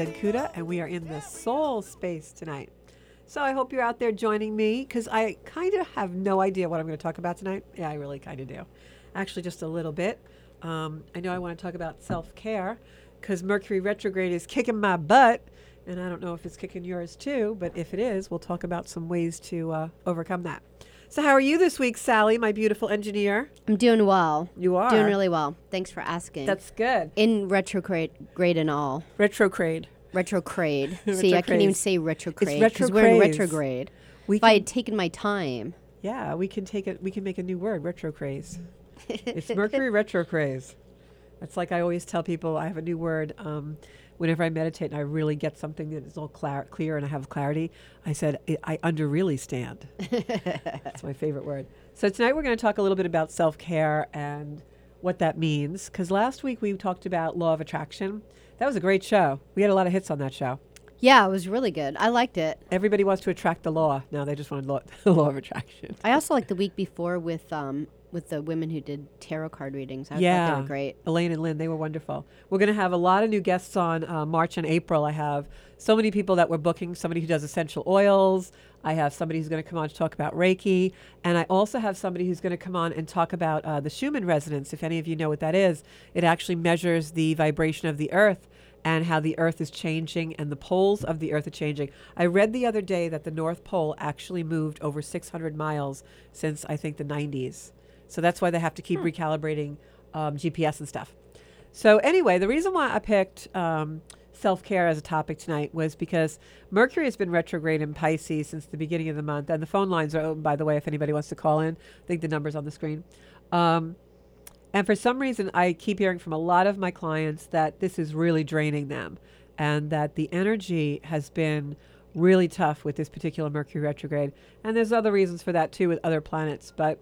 From Zencuda, and we are in the soul space tonight. So I hope you're out there joining me because I kind of have no idea what I'm going to talk about tonight. Yeah, I really kind of do. Actually, just a little bit. Um, I know I want to talk about self care because Mercury retrograde is kicking my butt, and I don't know if it's kicking yours too, but if it is, we'll talk about some ways to uh, overcome that. So, how are you this week, Sally, my beautiful engineer? I'm doing well. You are Doing really well. Thanks for asking. That's good. in retrograde grade and all. Retrograde. Retrograde. See, I can't even say retrograde because we're in retrograde. We If I had taken my time, yeah, we can take it. We can make a new word, retrocraze. it's Mercury retrocraze. It's like I always tell people I have a new word. Um, whenever I meditate and I really get something that is all clar- clear and I have clarity, I said I, I under really stand. That's my favorite word. So tonight we're going to talk a little bit about self care and what that means. Because last week we talked about law of attraction. That was a great show. We had a lot of hits on that show. yeah, it was really good. I liked it. Everybody wants to attract the law. Now they just want law, the law of attraction. I also liked the week before with um with the women who did tarot card readings. I thought yeah, they were great. Elaine and Lynn, they were wonderful. We're going to have a lot of new guests on uh, March and April. I have so many people that we're booking. Somebody who does essential oils. I have somebody who's going to come on to talk about Reiki, and I also have somebody who's going to come on and talk about uh, the Schumann resonance. If any of you know what that is, it actually measures the vibration of the Earth and how the Earth is changing and the poles of the Earth are changing. I read the other day that the North Pole actually moved over 600 miles since I think the 90s. So that's why they have to keep recalibrating um, GPS and stuff. So anyway, the reason why I picked um, self care as a topic tonight was because Mercury has been retrograde in Pisces since the beginning of the month, and the phone lines are open, by the way, if anybody wants to call in. I think the number's on the screen. Um, and for some reason, I keep hearing from a lot of my clients that this is really draining them and that the energy has been really tough with this particular Mercury retrograde. And there's other reasons for that too with other planets. But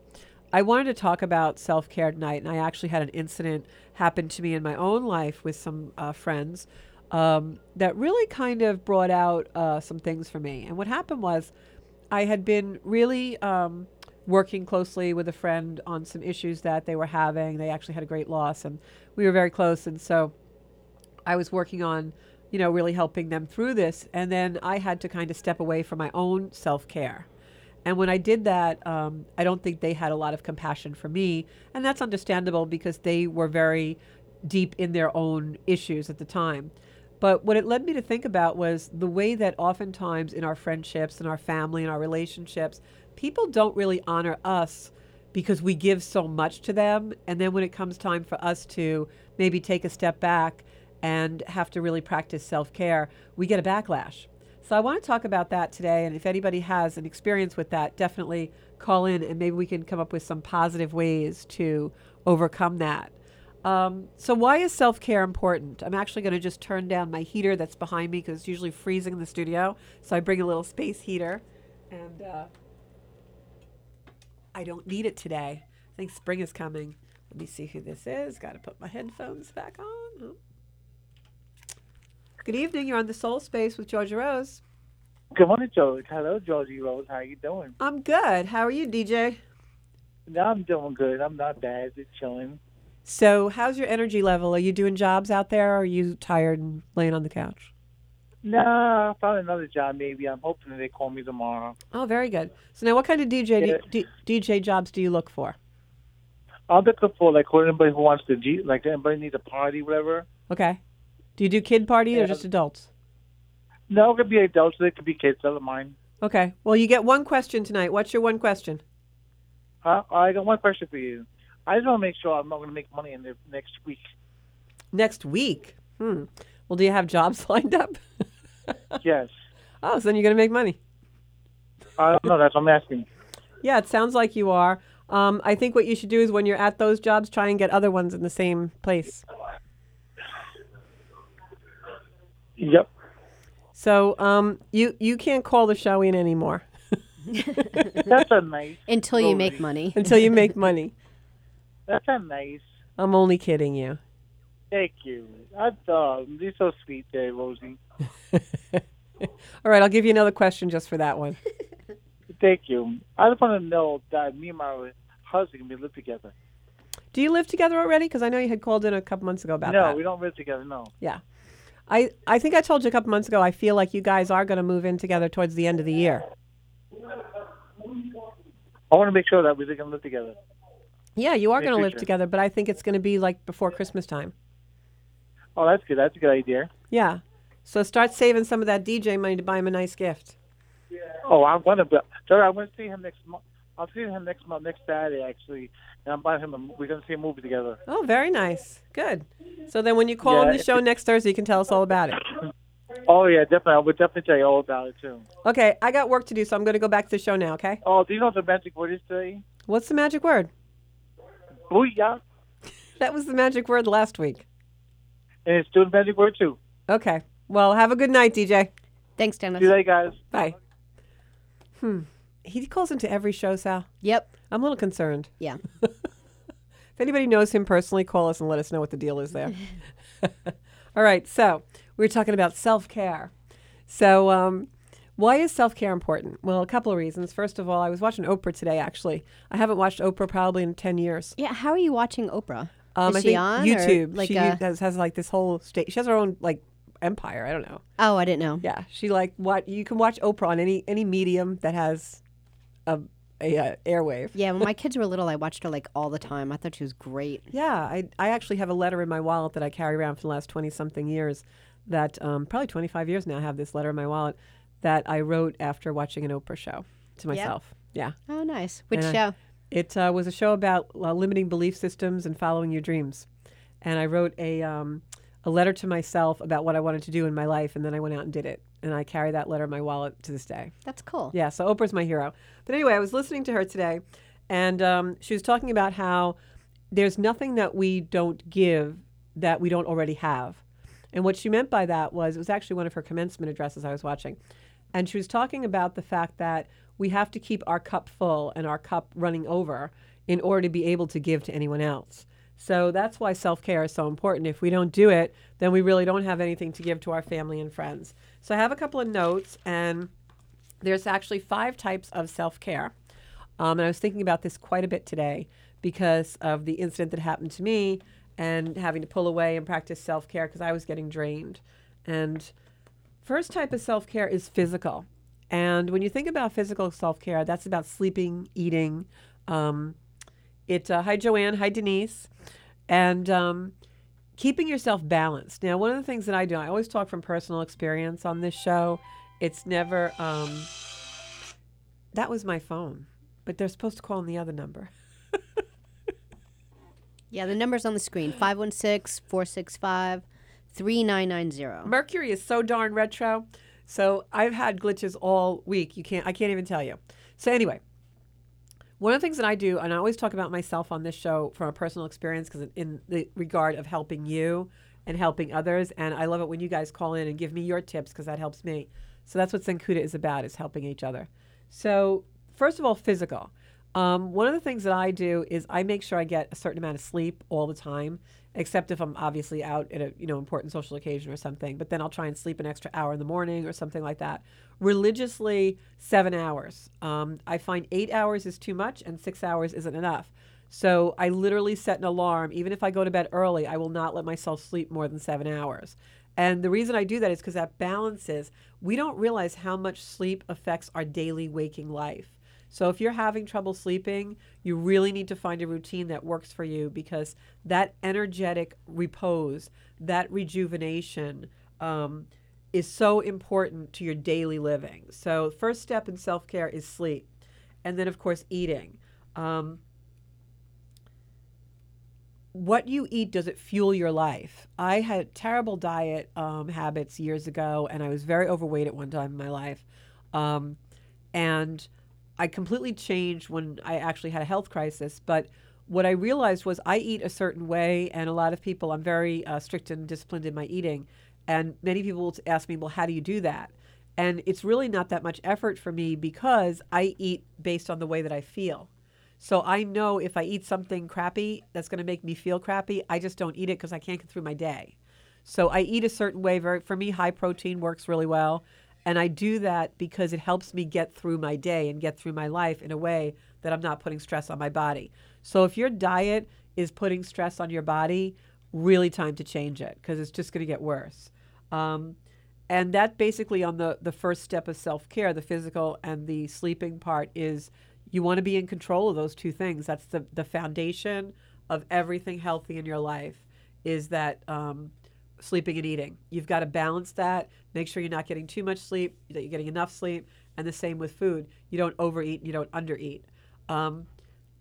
I wanted to talk about self care tonight. And I actually had an incident happen to me in my own life with some uh, friends um, that really kind of brought out uh, some things for me. And what happened was I had been really um, working closely with a friend on some issues that they were having. They actually had a great loss, and we were very close. And so I was working on, you know, really helping them through this. And then I had to kind of step away from my own self care. And when I did that, um, I don't think they had a lot of compassion for me. And that's understandable because they were very deep in their own issues at the time. But what it led me to think about was the way that oftentimes in our friendships, in our family, in our relationships, people don't really honor us because we give so much to them. And then when it comes time for us to maybe take a step back and have to really practice self care, we get a backlash. So I want to talk about that today. And if anybody has an experience with that, definitely call in and maybe we can come up with some positive ways to overcome that. Um, so why is self-care important? I'm actually going to just turn down my heater that's behind me because it's usually freezing in the studio. So I bring a little space heater, and uh, I don't need it today. I think spring is coming. Let me see who this is. Got to put my headphones back on. Oh. Good evening. You're on the Soul Space with Georgia Rose. Good morning, George. Hello, Georgie Rose. How are you doing? I'm good. How are you, DJ? No, I'm doing good. I'm not bad. Just chilling. So, how's your energy level? Are you doing jobs out there, or are you tired and laying on the couch? Nah, I found another job. Maybe I'm hoping they call me tomorrow. Oh, very good. So now, what kind of DJ Yeah. do, D, DJ jobs do you look for? I'm looking for like for anybody who wants to G, like anybody needs a party, whatever. Okay. Do you do kid parties or just adults? No, it could be adults. It could be kids. I don't mind. Okay. Well, you get one question tonight. What's your one question? Uh, I got one question for you. I just want to make sure I'm not going to make money in the next week. Next week. Hmm. Well, do you have jobs lined up? yes. oh, so then you're going to make money. I don't know. That's what I'm asking. Yeah, it sounds like you are. Um, I think what you should do is when you're at those jobs, try and get other ones in the same place. Yep. So um, you you can't call the show in anymore That's a nice. Until you make money. until you make money. That's a nice. I'm only kidding you. Thank you. I thought you're so sweet, there, Rosie. All right, I'll give you another question just for that one. Thank you. I just want to know that me and my husband we live together. Do you live together already? Because I know you had called in a couple months ago about no, that. No, we don't live together. No. Yeah. I, I think I told you a couple months ago. I feel like you guys are going to move in together towards the end of the year. I want to make sure that we can live together. Yeah, you are going to live together, but I think it's going to be like before Christmas time. Oh, that's good. That's a good idea. Yeah. So start saving some of that DJ money to buy him a nice gift. Yeah. Oh, I'm gonna. be- Sorry, I'm gonna see him next month. I'm seeing him next month, next Saturday actually, and I'm buying him. A, we're gonna see a movie together. Oh, very nice. Good. So then when you call Yeah, in the show next Thursday, you can tell us all about it. Oh yeah, definitely. I would definitely tell you all about it too. Okay, I got work to do, so I'm going to go back to the show now, okay? Oh, do you know what the magic word is today? What's the magic word? Booyah! That was the magic word last week. And it's still the magic word too. Okay. Well, have a good night, DJ. Thanks, Dennis. See you later, guys. Bye. Hmm. He calls into every show, Sal. Yep. I'm a little concerned. Yeah. If anybody knows him personally, call us and let us know what the deal is there. All right. So we are talking about self care. So, um, why is self care important? Well, a couple of reasons. First of all, I was watching Oprah today, actually. I haven't watched Oprah probably in 10 years. Yeah. How are you watching Oprah? Um, Is I she think on? YouTube. Like she a, has, has like this whole state. She has her own like empire. I don't know. oh, I didn't know. Yeah, she like what you can watch Oprah on any any medium that has a a uh, airwave. Yeah. When my kids were little, I watched her like all the time. I thought she was great. Yeah, I I actually have a letter in my wallet that I carry around for the last twenty something years. That um, probably twenty five years now. I have this letter in my wallet that I wrote after watching an Oprah show to myself. Yeah, Oh, nice. Which And I- show? it uh, was a show about uh, limiting belief systems and following your dreams. And I wrote a um, a letter to myself about what I wanted to do in my life, and then I went out and did it. And I carry that letter in my wallet to this day. That's cool. Yeah, so Oprah's my hero. But anyway, I was listening to her today, and um, she was talking about how there's nothing that we don't give that we don't already have. And what she meant by that was it was actually one of her commencement addresses I was watching. And she was talking about the fact that we have to keep our cup full and our cup running over in order to be able to give to anyone else. So that's why self care is so important. If we don't do it, then we really don't have anything to give to our family and friends. So I have a couple of notes, and there's actually five types of self care. Um, and I was thinking about this quite a bit today because of the incident that happened to me and having to pull away and practice self care because I was getting drained. And first type of self care is physical. And when you think about physical self care, that's about sleeping, eating. Um, it uh, hi Joanne, hi Denise, and um, keeping yourself balanced. Now, one of the things that I do, I always talk from personal experience on this show. It's never. Um, that was my phone, but they're supposed to call on the other number. Yeah, the number's on the screen 516 465 3990. Mercury is so darn retro. So I've had glitches all week. You can't I can't even tell you. So anyway, one of the things that I do, and I always talk about myself on this show from a personal experience because in the regard of helping you and helping others, and I love it when you guys call in and give me your tips because that helps me. So that's what Zencuda is about: is helping each other. So first of all, physical. Um, one of the things that I do is I make sure I get a certain amount of sleep all the time, except if I'm obviously out at a you know important social occasion or something. But then I'll try and sleep an extra hour in the morning or something like that. Religiously, seven hours. Um, I find eight hours is too much, and six hours isn't enough. So I literally set an alarm. Even if I go to bed early, I will not let myself sleep more than seven hours. And the reason I do that is because that balances. We don't realize how much sleep affects our daily waking life. So if you're having trouble sleeping, you really need to find a routine that works for you because that energetic repose, that rejuvenation, um, is so important to your daily living. So first step in self care is sleep, and then of course eating. Um, what you eat does it fuel your life i had terrible diet um, habits years ago and i was very overweight at one time in my life um, and i completely changed when i actually had a health crisis but what i realized was i eat a certain way and a lot of people i'm very uh, strict and disciplined in my eating and many people will ask me well how do you do that and it's really not that much effort for me because i eat based on the way that i feel so I know if I eat something crappy that's going to make me feel crappy, I just don't eat it because I can't get through my day. So I eat a certain way. Very for me, high protein works really well, and I do that because it helps me get through my day and get through my life in a way that I'm not putting stress on my body. So if your diet is putting stress on your body, really time to change it because it's just going to get worse. Um, and that basically on the, the first step of self care, the physical and the sleeping part is you want to be in control of those two things. That's the, the foundation of everything healthy in your life is that um, sleeping and eating. You've got to balance that. Make sure you're not getting too much sleep, that you're getting enough sleep, and the same with food. You don't overeat and you don't undereat. Um,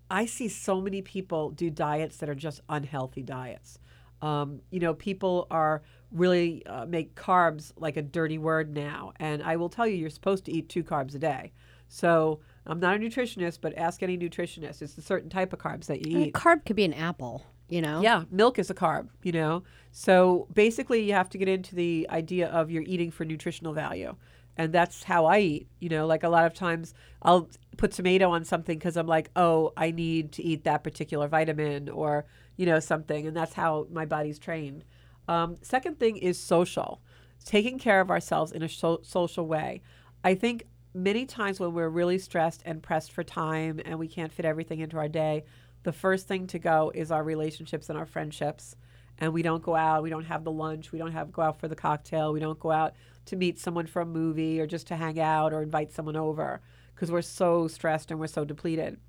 I see so many people do diets that are just unhealthy diets. Um, you know, people are really uh, make carbs like a dirty word now. And I will tell you, you're supposed to eat two carbs a day. So I'm not a nutritionist, but ask any nutritionist. It's a certain type of carbs that you eat. A eat. carb could be an apple, you know? Yeah, milk is a carb, you know. So basically, you have to get into the idea of you're eating for nutritional value. And that's how I eat. You know, like a lot of times I'll put tomato on something because I'm like, oh, I need to eat that particular vitamin or, you know, something. And that's how my body's trained. Um, second thing is social, taking care of ourselves in a so- social way. I think many times when we're really stressed and pressed for time and we can't fit everything into our day, the first thing to go is our relationships and our friendships. And we don't go out, we don't have the lunch, we don't have go out for the cocktail, we don't go out to meet someone for a movie or just to hang out or invite someone over because we're so stressed and we're so depleted.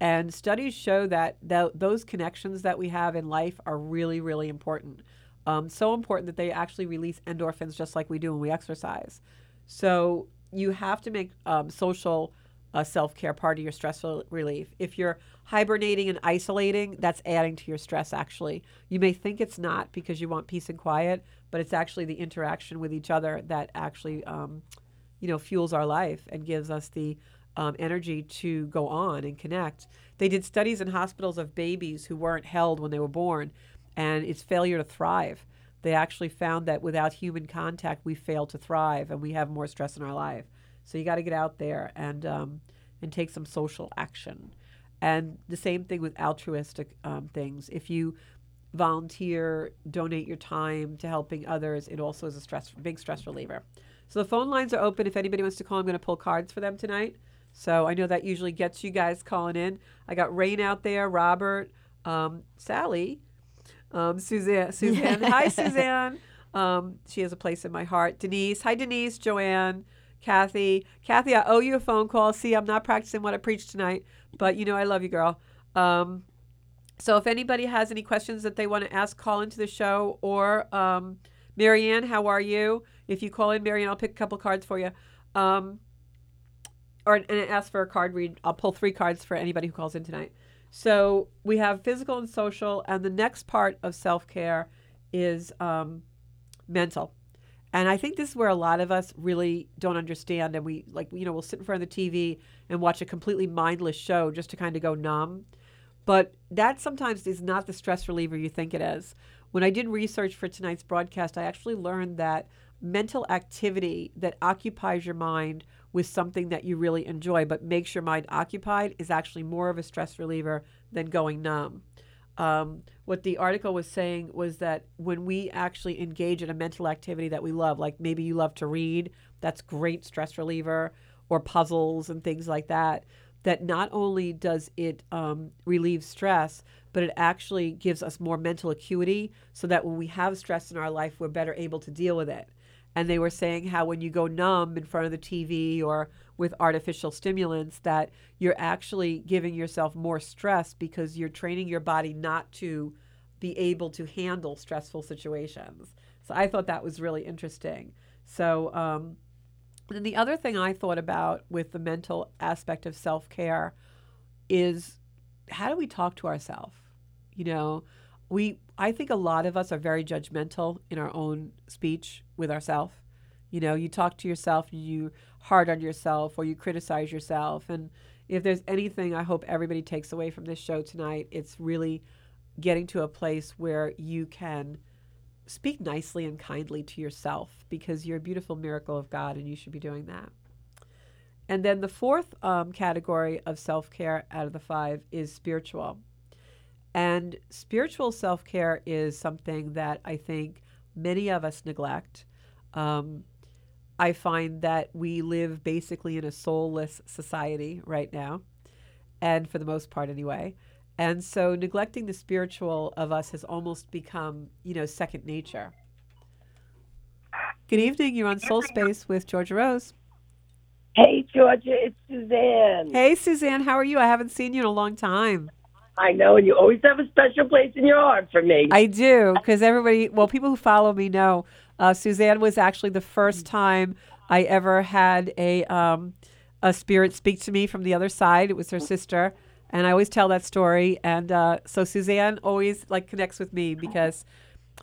And studies show that th- those connections that we have in life are really, really important. Um, so important that they actually release endorphins just like we do when we exercise. So you have to make um, social uh, self care part of your stress relief. If you're hibernating and isolating, that's adding to your stress, actually. You may think it's not because you want peace and quiet, but it's actually the interaction with each other that actually, um, you know, fuels our life and gives us the um, energy to go on and connect. They did studies in hospitals of babies who weren't held when they were born, and it's failure to thrive. They actually found that without human contact, we fail to thrive and we have more stress in our life. So you got to get out there and um, and take some social action. And the same thing with altruistic um, things. If you volunteer, donate your time to helping others, it also is a stress big stress reliever. So the phone lines are open. If anybody wants to call, I'm going to pull cards for them tonight. So I know that usually gets you guys calling in. I got Rain out there, Robert, um, Sally, um, Suzanne. Suzanne. Hi, Suzanne. Um, she has a place in my heart. Denise. Hi, Denise. Joanne. Kathy. Kathy, I owe you a phone call. See, I'm not practicing what I preached tonight, but you know I love you, girl. Um, so if anybody has any questions that they want to ask, call into the show. Or um, Marianne, how are you? If you call in, Marianne, I'll pick a couple cards for you. Um, or and ask for a card read. I'll pull three cards for anybody who calls in tonight. So we have physical and social, and the next part of self care is um, mental. And I think this is where a lot of us really don't understand. And we, like, you know, we'll sit in front of the TV and watch a completely mindless show just to kind of go numb. But that sometimes is not the stress reliever you think it is. When I did research for tonight's broadcast, I actually learned that mental activity that occupies your mind with something that you really enjoy but makes your mind occupied is actually more of a stress reliever than going numb. Um, what the article was saying was that when we actually engage in a mental activity that we love, like maybe you love to read, that's great stress reliever, or puzzles and things like that, that not only does it um, relieve stress, but it actually gives us more mental acuity so that when we have stress in our life, we're better able to deal with it. And they were saying how when you go numb in front of the TV or with artificial stimulants, that you're actually giving yourself more stress because you're training your body not to be able to handle stressful situations. So I thought that was really interesting. So, um, and the other thing I thought about with the mental aspect of self care is how do we talk to ourselves? You know, we I think a lot of us are very judgmental in our own speech with ourselves. You know, you talk to yourself, you hard on yourself, or you criticize yourself. And if there's anything I hope everybody takes away from this show tonight, it's really getting to a place where you can speak nicely and kindly to yourself because you're a beautiful miracle of God and you should be doing that. And then the fourth um, category of self care out of the five is spiritual. And spiritual self care is something that I think many of us neglect. Um, I find that we live basically in a soulless society right now, and for the most part, anyway. And so neglecting the spiritual of us has almost become, you know, second nature. Good evening. You're on Soul Space with Georgia Rose. Hey, Georgia, it's Suzanne. Hey, Suzanne. How are you? I haven't seen you in a long time. I know, and you always have a special place in your heart for me. I do, because everybody, well, people who follow me know uh, Suzanne was actually the first time I ever had a um, a spirit speak to me from the other side. It was her sister, and I always tell that story. And uh, so Suzanne always like connects with me because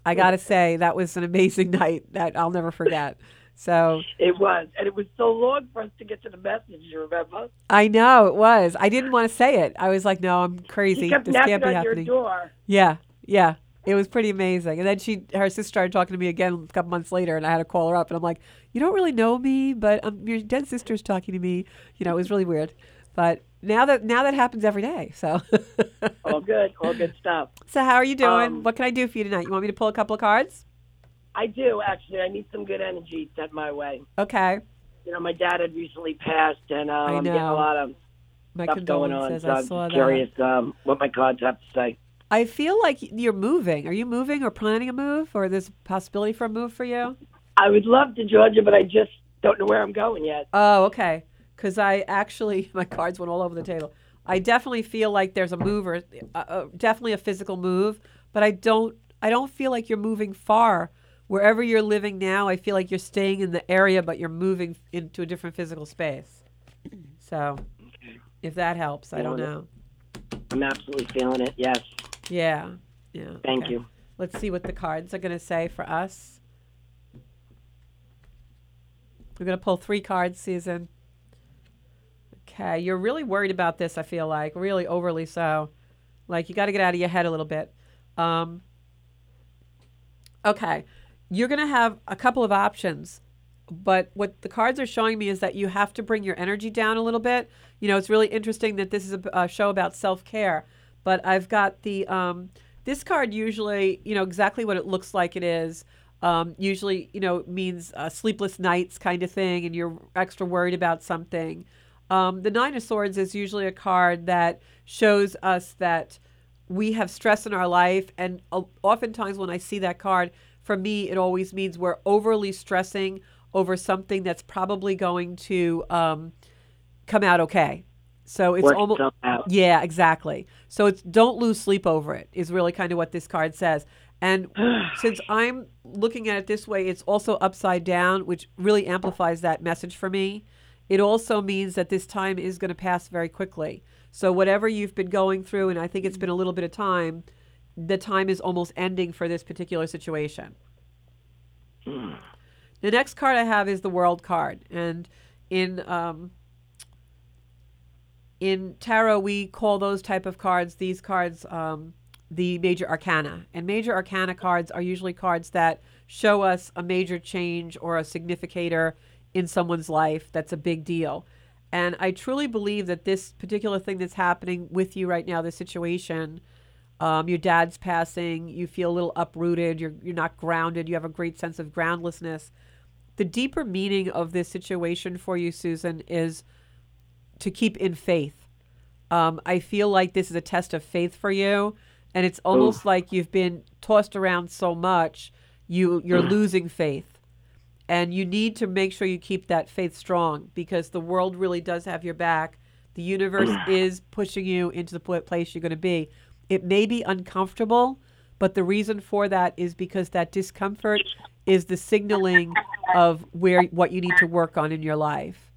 I got to say that was an amazing night that I'll never forget. So it was, and it was so long for us to get to the message. You remember? I know it was. I didn't want to say it. I was like, "No, I'm crazy. She kept this can't be on happening." your door. Yeah, yeah. It was pretty amazing. And then she, her sister started talking to me again a couple months later, and I had to call her up, and I'm like, "You don't really know me, but um, your dead sister's talking to me." You know, it was really weird. But now that now that happens every day. So, All good, all good stuff. so how are you doing? Um, what can I do for you tonight? You want me to pull a couple of cards? I do actually. I need some good energy sent my way. Okay. You know, my dad had recently passed, and um, I I'm getting a lot of My stuff going on. So I saw that. curious um, what my cards have to say. I feel like you're moving. Are you moving or planning a move, or there's a possibility for a move for you? I would love to Georgia, but I just don't know where I'm going yet. Oh, okay. Because I actually, my cards went all over the table. I definitely feel like there's a move, or uh, uh, definitely a physical move, but I don't. I don't feel like you're moving far. Wherever you're living now, I feel like you're staying in the area, but you're moving into a different physical space. So, if that helps, I don't Feeling it. know. I'm absolutely feeling it. Yes, Yeah, yeah. thank okay. you. Let's see what the cards are going to say for us. We're going to pull three cards, Susan. Okay, you're really worried about this, I feel like, really overly so. Like, you got to get out of your head a little bit. Um, okay, you're going to have a couple of options, but what the cards are showing me is that you have to bring your energy down a little bit. You know, it's really interesting that this is a, a show about self care, but I've got the. Um, this card usually, you know, exactly what it looks like it is. Um, usually, you know, means uh, sleepless nights kind of thing, and you're extra worried about something. Um, the Nine of Swords is usually a card that shows us that we have stress in our life, and uh, oftentimes when I see that card, for me, it always means we're overly stressing over something that's probably going to um, come out okay. So it's almost yeah, exactly. So it's don't lose sleep over it is really kind of what this card says. And since I'm looking at it this way, it's also upside down, which really amplifies that message for me. It also means that this time is going to pass very quickly. So whatever you've been going through, and I think it's been a little bit of time, the time is almost ending for this particular situation. The next card I have is the World card, and in um, in tarot we call those type of cards these cards um, the major arcana. And major arcana cards are usually cards that show us a major change or a significator in someone's life that's a big deal. And i truly believe that this particular thing that's happening with you right now this situation um, your dad's passing you feel a little uprooted you're, you're not grounded you have a great sense of groundlessness the deeper meaning of this situation for you susan is to keep in faith. Um, I feel like this is a test of faith for you, and it's almost like you've been tossed around so much, you you're losing faith, and you need to make sure you keep that faith strong because the world really does have your back. The universe is pushing you into the place you're going to be. It may be uncomfortable, but the reason for that is because that discomfort is the signaling of where what you need to work on in your life.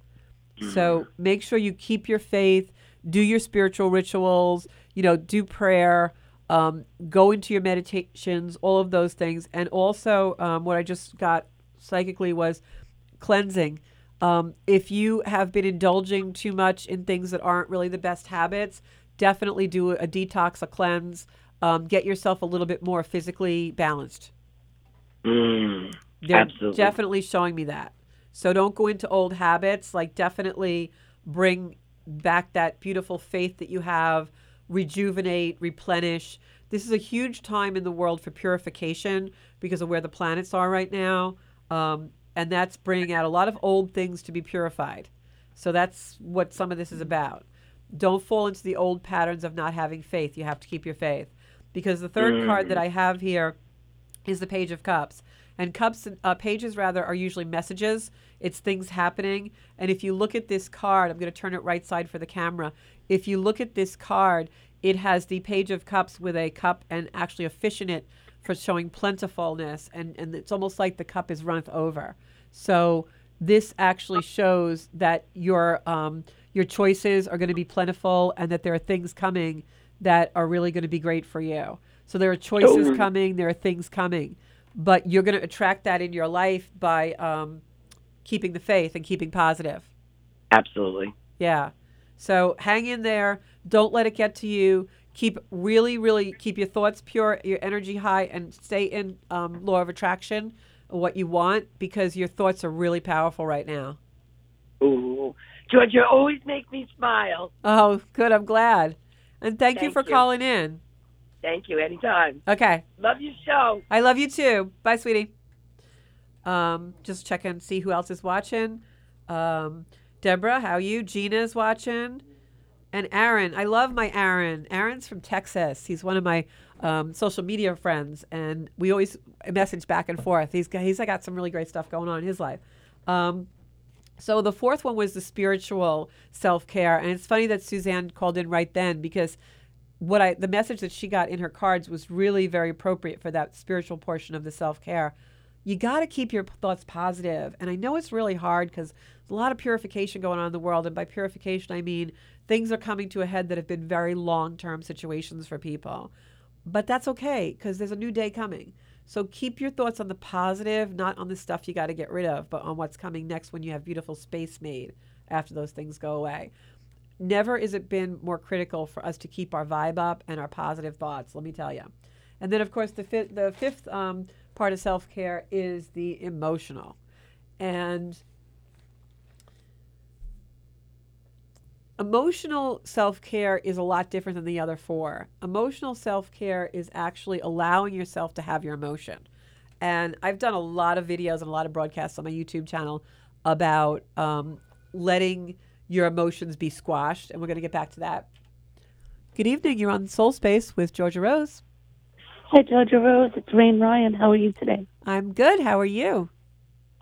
So make sure you keep your faith, do your spiritual rituals, you know, do prayer, um, go into your meditations, all of those things. And also, um, what I just got psychically was cleansing. Um, if you have been indulging too much in things that aren't really the best habits, definitely do a detox, a cleanse. Um, get yourself a little bit more physically balanced. Mm, They're Absolutely. definitely showing me that. So don't go into old habits. Like, definitely bring back that beautiful faith that you have, rejuvenate, replenish. This is a huge time in the world for purification because of where the planets are right now. Um, and that's bringing out a lot of old things to be purified. So that's what some of this is about. Don't fall into the old patterns of not having faith. You have to keep your faith. Because the third card that I have here is the Page of Cups. And cups uh, pages rather are usually messages. It's things happening. And if you look at this card, I'm going to turn it right side for the camera. If you look at this card, it has the page of cups with a cup and actually a fish in it for showing plentifulness, and and it's almost like the cup is runneth over. So this actually shows that your um, your choices are going to be plentiful, and that there are things coming that are really going to be great for you. So there are choices Oh. coming, there are things coming, but you're going to attract that in your life by um, keeping the faith and keeping positive. Absolutely. Yeah. So hang in there. Don't let it get to you. Keep really, really keep your thoughts pure, your energy high, and stay in um, law of attraction, what you want, because your thoughts are really powerful right now. Ooh. George, you always make me smile. Oh, good. I'm glad. And thank, you for you. calling in. Thank you. Anytime. Okay. Love your show. I love you too. Bye, sweetie. Um, just check and see who else is watching. Um, Deborah, how you? Gina's watching. And Aaron. I love my Aaron. Aaron's from Texas. He's one of my um, social media friends, and we always message back and forth. He's got, he's got some really great stuff going on in his life. Um, so the fourth one was the spiritual self care, and it's funny that Suzanne called in right then because what I the message that she got in her cards was really very appropriate for that spiritual portion of the self care. You got to keep your thoughts positive, and I know it's really hard because there's a lot of purification going on in the world, and by purification I mean things are coming to a head that have been very long term situations for people. But that's okay because there's a new day coming. So keep your thoughts on the positive, not on the stuff you got to get rid of, but on what's coming next when you have beautiful space made after those things go away. Never has it been more critical for us to keep our vibe up and our positive thoughts, let me tell you. And then, of course, the, fi- the fifth um, part of self care is the emotional. And emotional self care is a lot different than the other four. Emotional self care is actually allowing yourself to have your emotion. And I've done a lot of videos and a lot of broadcasts on my YouTube channel about um, letting your emotions be squashed. And we're going to get back to that. Good evening. You're on Soul Space with Georgia Rose. Hi, Georgia Rose. It's Rain Ryan. How are you today? I'm good. How are you?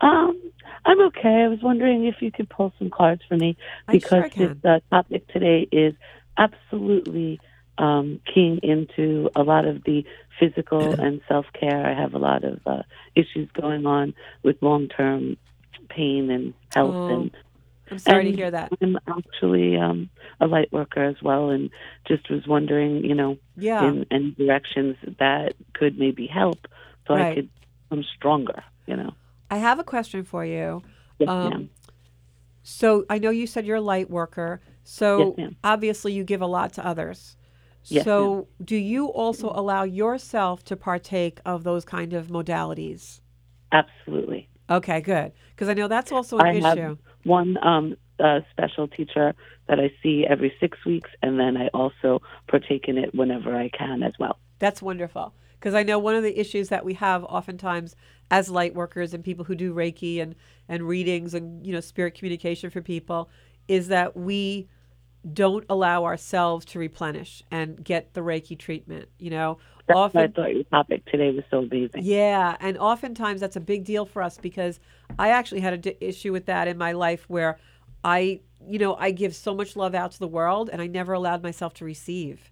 Um, I'm okay. I was wondering if you could pull some cards for me because sure this uh, topic today is absolutely um, keying into a lot of the physical and self care. I have a lot of uh, issues going on with long term pain and health Oh, and I'm sorry to hear that. I'm actually um, a light worker as well, and just was wondering, you know, Yeah. in any directions that could maybe help, so Right. I could become stronger. You know. I have a question for you. Yes, Um, ma'am. So I know you said you're a light worker. So Yes, ma'am. obviously you give a lot to others. Yes, so do you also allow yourself to partake of those kind of modalities? Absolutely. Okay, good. Because I know that's also an I issue. have one um, uh, special teacher that I see every six weeks, and then I also partake in it whenever I can as well. That's wonderful. Because I know one of the issues that we have oftentimes as light workers and people who do Reiki and, and readings and you know spirit communication for people is that we don't allow ourselves to replenish and get the Reiki treatment. You know, That's why I often thought your topic today was so amazing. Yeah, and oftentimes that's a big deal for us because I actually had an issue with that in my life where I, you know, I give so much love out to the world and I never allowed myself to receive.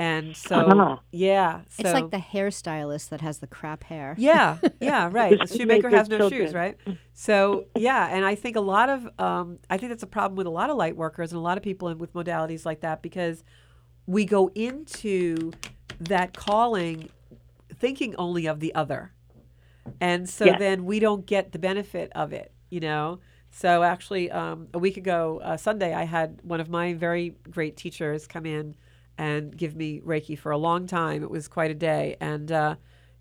And so, Ah. yeah, so It's like the hairstylist that has the crap hair. yeah, yeah, right. The A shoemaker shoemaker has no children. shoes, right? So yeah, and I think a lot of, um, I think that's a problem with a lot of light workers and a lot of people with modalities like that because we go into that calling thinking only of the other, and so Yes. then we don't get the benefit of it, you know. So actually, um, a week ago, uh, Sunday, I had one of my very great teachers come in and give me Reiki for a long time. It was quite a day, and uh,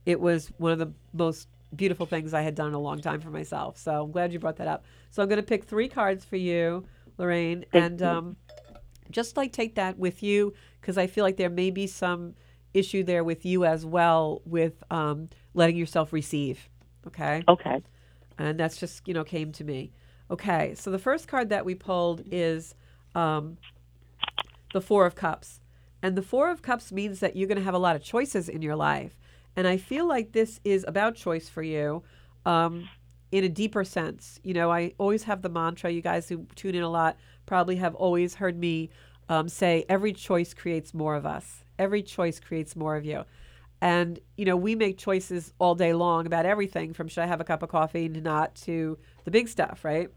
it was one of the most beautiful things I had done in a long time for myself. So I'm glad you brought that up. So I'm going to pick three cards for you, Lorraine, Thank and um, just like take that with you because I feel like there may be some issue there with you as well with um, letting yourself receive. Okay Okay. and that's just you know came to me okay so the first card that we pulled is um, the four of cups and the four of cups means that you're going to have a lot of choices in your life And I feel like this is about choice for you um, in a deeper sense. You know, I always have the mantra, you guys who tune in a lot probably have always heard me um, say, every choice creates more of us, every choice creates more of you. And, you know, we make choices all day long about everything from should I have a cup of coffee to not to the big stuff, right?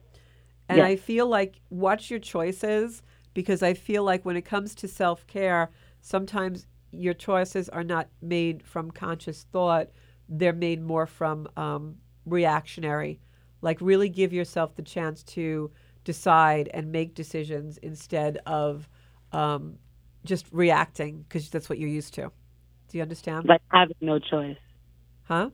And Yes. I feel like watch your choices because I feel like when it comes to self care, sometimes your choices are not made from conscious thought, they're made more from um, reactionary. Like, really give yourself the chance to decide and make decisions instead of um, just reacting because that's what you're used to. Do you understand? Like having no choice. Huh?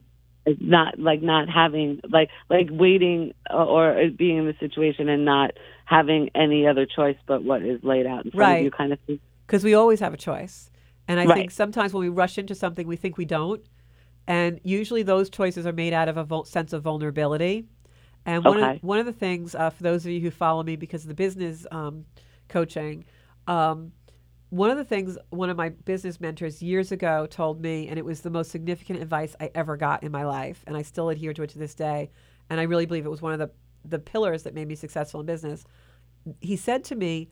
Not like not having like like waiting uh, or being in the situation and not having any other choice but what is laid out in front Right. of you kind of thing. because we always have a choice. And I Right. think sometimes when we rush into something, we think we don't. And usually those choices are made out of a vul- sense of vulnerability. And one, Okay. of, one of the things, uh, for those of you who follow me because of the business um, coaching, um, one of the things one of my business mentors years ago told me, and it was the most significant advice I ever got in my life, and I still adhere to it to this day. And I really believe it was one of the, the pillars that made me successful in business. He said to me,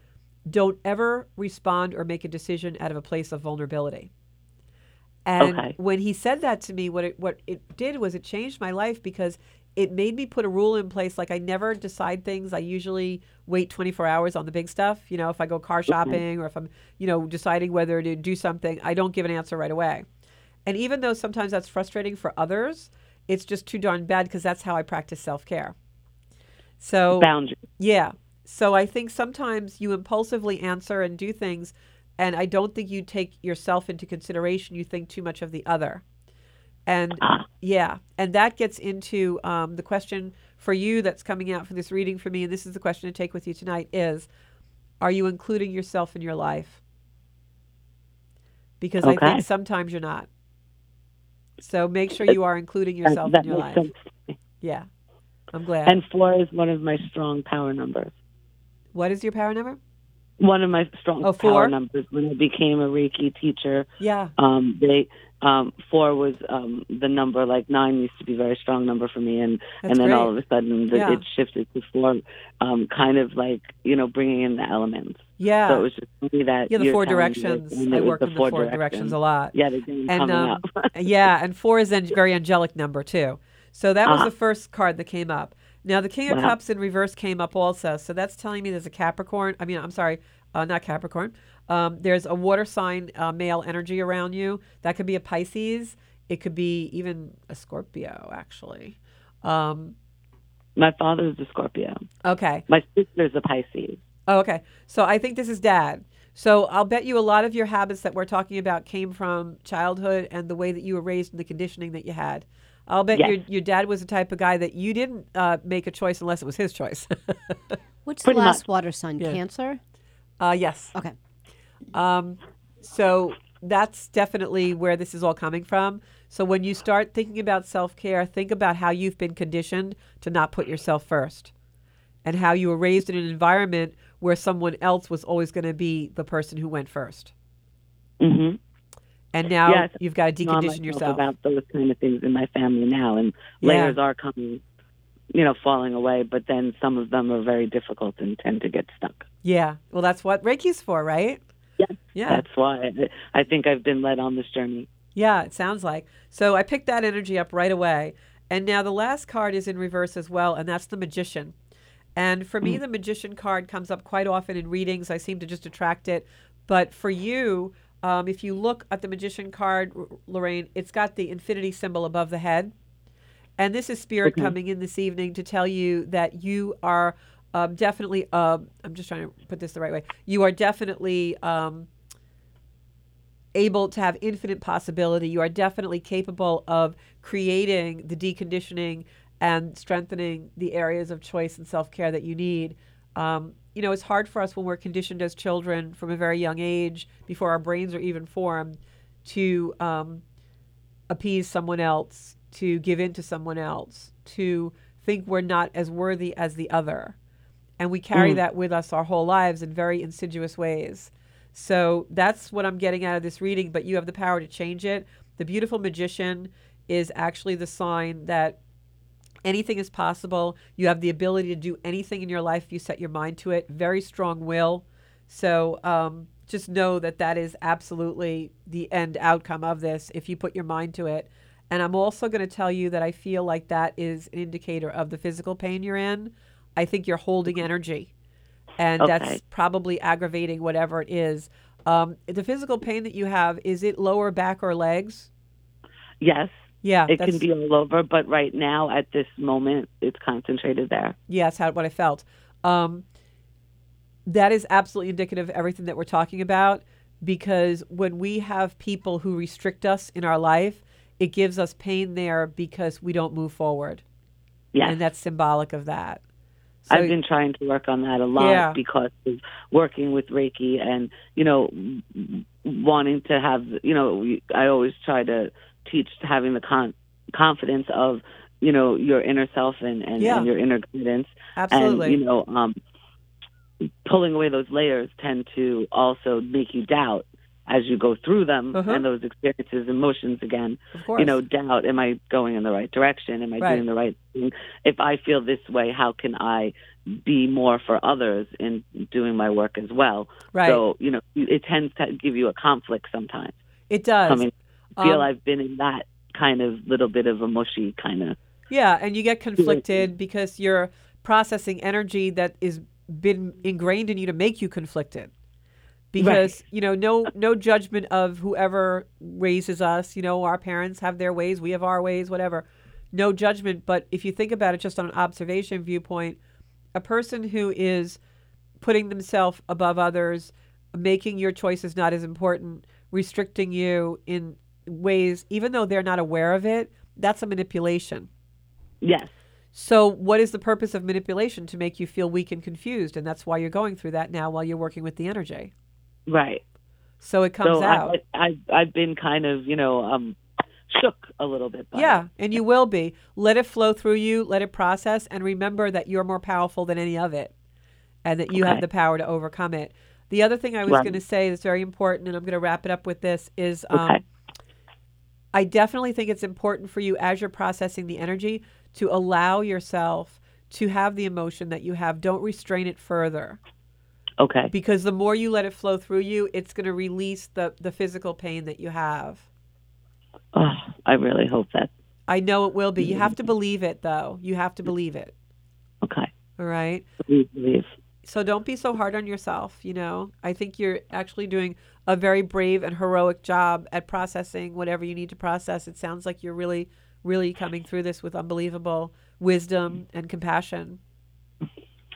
don't ever respond or make a decision out of a place of vulnerability. And Okay. when he said that to me, what it what it did was it changed my life because it made me put a rule in place. Like I never decide things. I usually wait 24 hours on the big stuff. You know, if I go car mm-hmm. shopping or if I'm, you know, deciding whether to do something, I don't give an answer right away. And even though sometimes that's frustrating for others, it's just too darn bad because that's how I practice self care. So Boundary. yeah. So I think sometimes you impulsively answer and do things, and I don't think you take yourself into consideration. You think too much of the other. And Ah. yeah, and that gets into um, the question for you that's coming out for this reading for me, and this is the question to take with you tonight: is Are you including yourself in your life? Because I think sometimes you're not. So make sure you are including yourself that in your life. Yeah, I'm glad. And four is one of my strong power numbers. what is your power number? One of my strong Oh, power numbers when I became a Reiki teacher. Yeah. Um, they um, four was um, the number. Like nine used to be a very strong number for me, and That's and then great. all of a sudden the, Yeah. it shifted to four, um, kind of like you know bringing in the elements. Yeah. So it was just funny that yeah, the four telling me this, directions. I work in the four directions. a lot. Yeah, they didn't And coming um, yeah, and four is a very angelic number too. So that was Ah. the first card that came up. Now the King of Wow. Cups in reverse came up also. So that's telling me there's a Capricorn. I mean, I'm sorry, uh, not Capricorn. Um, there's a water sign uh, male energy around you. That could be a Pisces. It could be even a Scorpio, actually. Um, My is a Scorpio. okay. My sister's a Pisces. Oh, okay. So I think this is dad. So I'll bet you a lot of your habits that we're talking about came from childhood and the way that you were raised and the conditioning that you had. I'll bet Yes. your your dad was the type of guy that you didn't uh, make a choice unless it was his choice. What's Pretty the last much. water sign? Yeah. Cancer? uh, yes. Okay. Um, so that's definitely where this is all coming from. So when you start thinking about self care, think about how you've been conditioned to not put yourself first, and how you were raised in an environment where someone else was always going to be the person who went first. Mm-hmm. And now Yes. you've got to decondition yourself. about those kind of things in my family now, and Yeah. layers are coming, you know, falling away. But then some of them are very difficult and tend to get stuck. Yeah. Well, that's what Reiki's for, right? Yes. Yeah. That's why I, think I've been led on this journey. Yeah, it sounds like. So I picked that energy up right away. And now the last card is in reverse as well, and that's the magician. And for me, the magician card comes up quite often in readings. I seem to just attract it. But for you, um, if you look at the magician card, Lorraine, it's got the infinity symbol above the head. And this is spirit Okay. coming in this evening to tell you that you are um, definitely, um, I'm just trying to put this the right way. You are definitely um, able to have infinite possibility. You are definitely capable of creating the deconditioning and strengthening the areas of choice and self care that you need. Um, you know, it's hard for us when we're conditioned as children from a very young age, before our brains are even formed, to um, appease someone else, to give in to someone else, to think we're not as worthy as the other. And we carry Mm. that with us our whole lives in very insidious ways. So that's what I'm getting out of this reading, but you have the power to change it. The beautiful magician is actually the sign that anything is possible. You have the ability to do anything in your life if you set your mind to it. Very strong will. So um, just know that that is absolutely the end outcome of this if you put your mind to it. And I'm also going to tell you that I feel like that is an indicator of the physical pain you're in. I think you're holding energy, and Okay. that's probably aggravating whatever it is. Um, the physical pain that you have is it lower back or legs? Yes, Yeah, it can be all over, but right now at this moment, it's concentrated there. Yes, how what I felt. Um, that is absolutely indicative of everything that we're talking about because when we have people who restrict us in our life, it gives us pain there because we don't move forward. Yes. And that's symbolic of that. So, I've been trying to work on that a lot Yeah. because of working with Reiki and, you know, wanting to have, you know, I always try to teach having the con- confidence of, you know, your inner self and, and, Yeah. and your inner guidance. absolutely. And, you know, um, pulling away those layers tend to also make you doubt as you go through them Uh-huh. and those experiences, and emotions again of course. you know, doubt. Am I going in the right direction? Am I Right. doing the right thing? If I feel this way, how can I be more for others in doing my work as well? right. So, you know, it tends to give you a conflict sometimes. it does. I mean, feel Um, I've been in that kind of little bit of a mushy kind of. Yeah, and you get conflicted because you're processing energy that is been ingrained in you to make you conflicted. Because you know, no no judgment of whoever raises us. You know, our parents have their ways, we have our ways, whatever. No judgment, but if you think about it just on an observation viewpoint, a person who is putting themselves above others, making your choices not as important, restricting you in ways, even though they're not aware of it, that's a manipulation. Yes. So, what is the purpose of manipulation? To make you feel weak and confused. And that's why you're going through that now while you're working with the energy. Right. So, it comes so out. I, I, I've been kind of, you know, um, shook a little bit. By yeah. it. And you will be. Let it flow through you, let it process, and remember that you're more powerful than any of it and that you have the power to overcome it. The other thing I was Right. going to say that's very important, and I'm going to wrap it up with this, is um, Okay. I definitely think it's important for you as you're processing the energy to allow yourself to have the emotion that you have. Don't restrain it further. Okay. because the more you let it flow through you, it's going to release the the physical pain that you have. Oh, I really hope that. I know it will be. You have to mm-hmm. believe it though. You have to believe it. Okay. All right? Please believe. So don't be so hard on yourself, you know. I think you're actually doing a very brave and heroic job at processing whatever you need to process. It sounds like you're really really coming through this with unbelievable wisdom and compassion.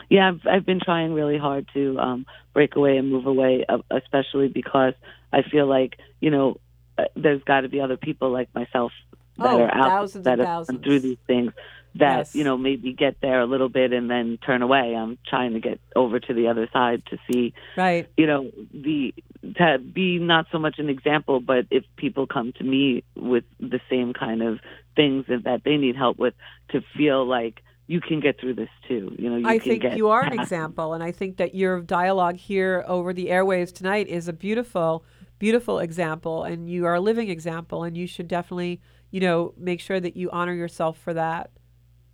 Yeah, I've, I've been trying really hard to um, break away and move away, uh, especially because I feel like you know uh, there's got to be other people like myself that Oh, are out thousands that and have gone through these things that Yes. you know maybe get there a little bit and then turn away. I'm trying to get over to the other side to see Right. you know the to be not so much an example, but if people come to me with the same kind of things that, that they need help with, to feel like you can get through this too. You know, you I think you are an example, and I think that your dialogue here over the airwaves tonight is a beautiful, beautiful example, and you are a living example, and you should definitely, you know, make sure that you honor yourself for that.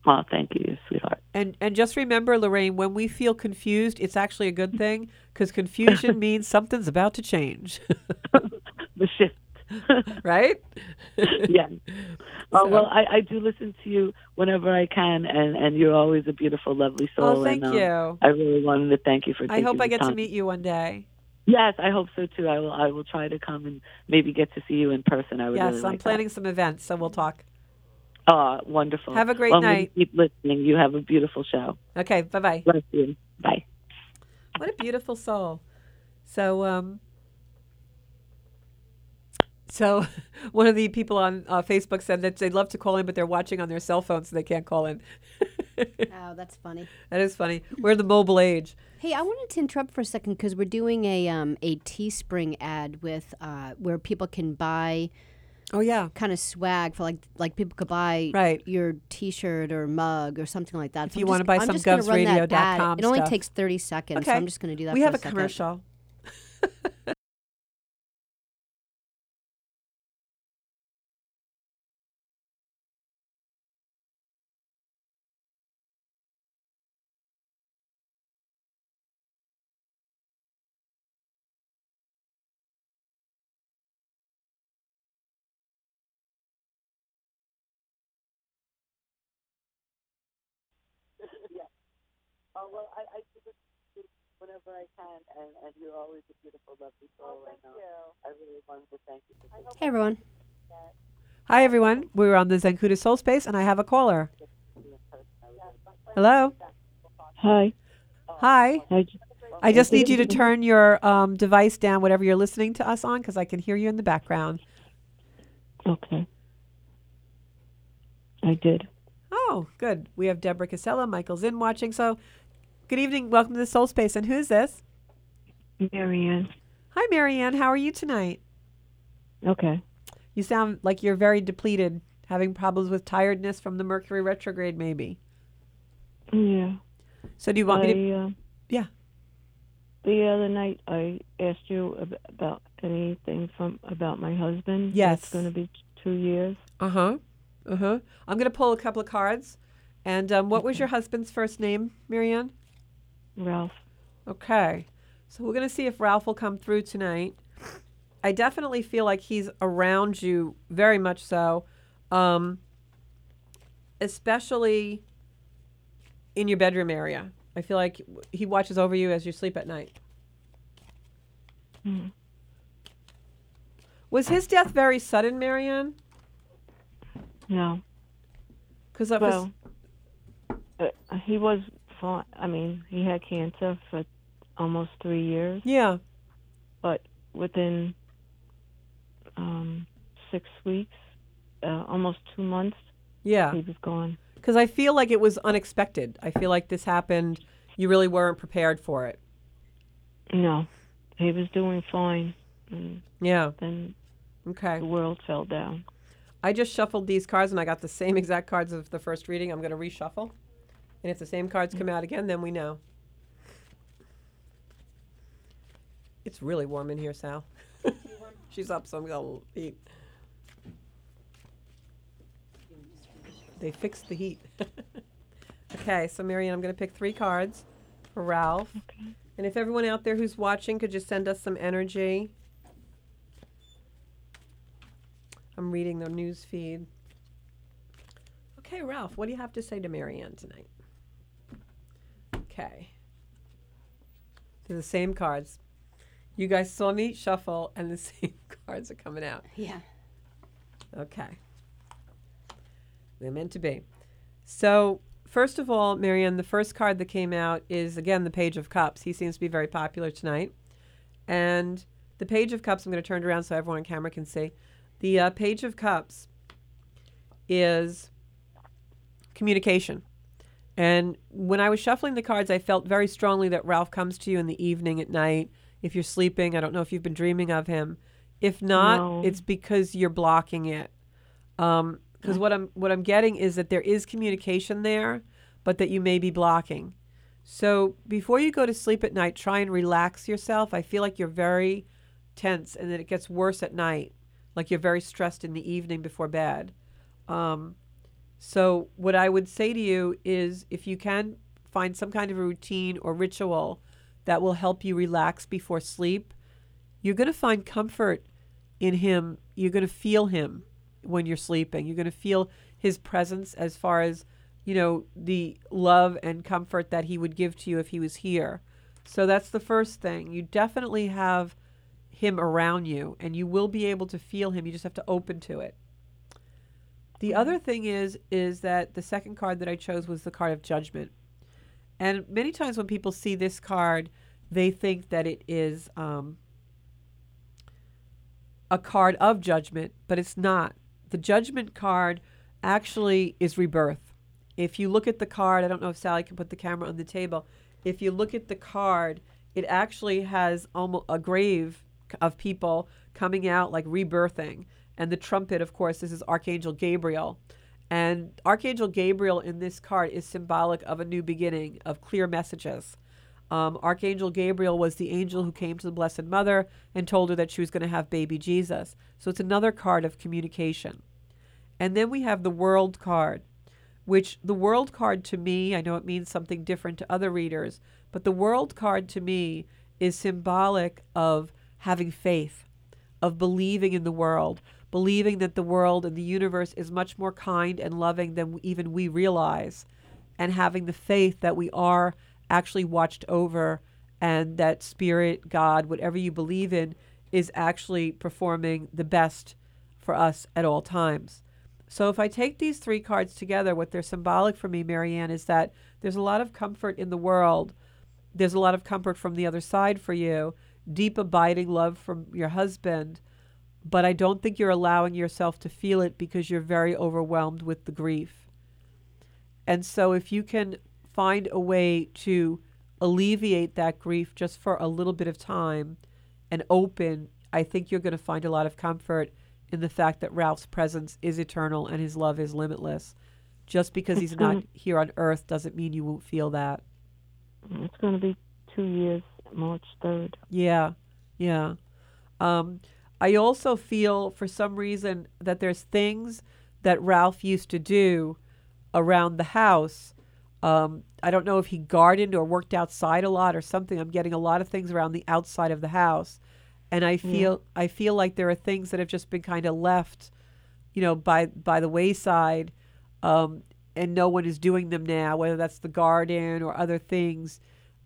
Oh, thank you, sweetheart. And and just remember, Lorraine, when we feel confused, it's actually a good thing because confusion means something's about to change, The shift. right? yeah. Oh, So- well, I, I do listen to you whenever I can, and, and you're always a beautiful, lovely soul. Oh, thank and, um, you. I really wanted to thank you for. I hope I get to meet you one day. Yes, I hope so too. I will. I will try to come and maybe get to see you in person. I would Yes, really I'm like planning some events, so we'll talk. That. Oh, wonderful. Have a great well, night. Keep listening. You have a beautiful show. Okay, bye bye. Bless you. Bye. What a beautiful soul. So, um, so one of the people on uh, Facebook said that they'd love to call in, but they're watching on their cell phone, so they can't call in. Oh, that's funny. that is funny. We're in the mobile age. Hey, I wanted to interrupt for a second because we're doing a um, a Teespring ad with uh, where people can buy Oh yeah, kind of swag for like like people could buy Right. your T-shirt or mug or something like that. If So you wanna just- buy I'm some just gonna run that ad. govsradio.com It only takes thirty seconds, so Okay. I'm just going to do that. we for have a second. commercial. well, I, I do this whenever I can, and, and you're always a beautiful, lovely soul. and uh, I really wanted to thank you. For Hey, everyone. Hi, everyone. We're on the Zencuda Soul Space, and I have a caller. Hello. Hi. Hi. I just need you to turn your um, device down, whatever you're listening to us on, because I can hear you in the background. okay. I did. Oh, good. We have Deborah Casella, Michael's in watching. So, good evening. Welcome to the Soul Space. And who's this? Marianne. Hi, Marianne. How are you tonight? Okay. You sound like you're very depleted, having problems with tiredness from the Mercury retrograde, maybe. Yeah. So, do you want I, me to? uh, Yeah. the other night I asked you about anything from about my husband. Yes. It's going to be two years. Uh huh. Uh huh. I'm going to pull a couple of cards. And um, what was your husband's first name, Marianne? Ralph. Okay. So we're going to see if Ralph will come through tonight. I definitely feel like he's around you very much so, um, especially in your bedroom area. I feel like he watches over you as you sleep at night. Mm. Was his death very sudden, Marianne? No. Because Well, uh, he was fine. I mean, he had cancer for almost three years, yeah, but within um, six weeks, uh, almost two months, yeah. he was gone. Because I feel like it was unexpected. I feel like this happened. You really weren't prepared for it. No, he was doing fine, and Yeah. then Okay. the world fell down. I just shuffled these cards and I got the same exact cards of the first reading. I'm going to reshuffle. And if the same cards come out again, then we know. It's really warm in here, Sal. She's up, so I'm going to eat. They fixed the heat. okay, so Marianne, I'm going to pick three cards for Ralph. Okay. And if everyone out there who's watching could just send us some energy. I'm reading the news feed. Okay, Ralph, what do you have to say to Marianne tonight? Okay. They're the same cards. You guys saw me shuffle, and the same cards are coming out. Yeah. Okay. They're meant to be. So, first of all, Marianne, the first card that came out is again the Page of Cups. He seems to be very popular tonight. And the Page of Cups, I'm going to turn it around so everyone on camera can see. The uh, Page of Cups is communication. And when I was shuffling the cards, I felt very strongly that Ralph comes to you in the evening at night. If you're sleeping, I don't know if you've been dreaming of him. If not, No. it's because you're blocking it. Um, because what I'm what I'm getting is that there is communication there, but that you may be blocking. So before you go to sleep at night, try and relax yourself. I feel like you're very tense, and that it gets worse at night. Like you're very stressed in the evening before bed. Um, so what I would say to you is, if you can find some kind of a routine or ritual that will help you relax before sleep, you're going to find comfort in him. You're going to feel him when you're sleeping. You're going to feel his presence as far as, you know, the love and comfort that he would give to you if he was here. So that's the first thing. You definitely have him around you and you will be able to feel him. You just have to open to it. The other thing is is that the second card that I chose was the card of judgment. And many times when people see this card, they think that it is um, a card of judgment, but it's not. The judgment card actually is rebirth. If you look at the card, I don't know if Sally can put the camera on the table. If you look at the card, it actually has almost a grave of people coming out like rebirthing. And the trumpet, of course, this is Archangel Gabriel. And Archangel Gabriel in this card is symbolic of a new beginning, of clear messages. Um, Archangel Gabriel was the angel who came to the Blessed Mother and told her that she was going to have baby Jesus. So it's another card of communication. And then we have the World card, which the World card to me, I know it means something different to other readers, but the World card to me is symbolic of having faith, of believing in the world, believing that the world and the universe is much more kind and loving than even we realize, and having the faith that we are actually watched over and that spirit, God, whatever you believe in, is actually performing the best for us at all times. So if I take these three cards together, what they're symbolic for me, Marianne, is that there's a lot of comfort in the world. There's a lot of comfort from the other side for you, deep abiding love from your husband, but I don't think you're allowing yourself to feel it because you're very overwhelmed with the grief. And so if you can find a way to alleviate that grief just for a little bit of time and open, I think you're going to find a lot of comfort in the fact that Ralph's presence is eternal and his love is limitless. Just because he's not here on earth doesn't mean you won't feel that. It's going to be two years, March 3rd. Yeah, yeah. Um, I also feel for some reason that there's things that Ralph used to do around the house. Um, I don't know if he gardened or worked outside a lot or something. I'm getting a lot of things around the outside of the house, and I feel I feel like there are things that have just been kind of left, you know, by by the wayside, um, and no one is doing them now. Whether that's the garden or other things,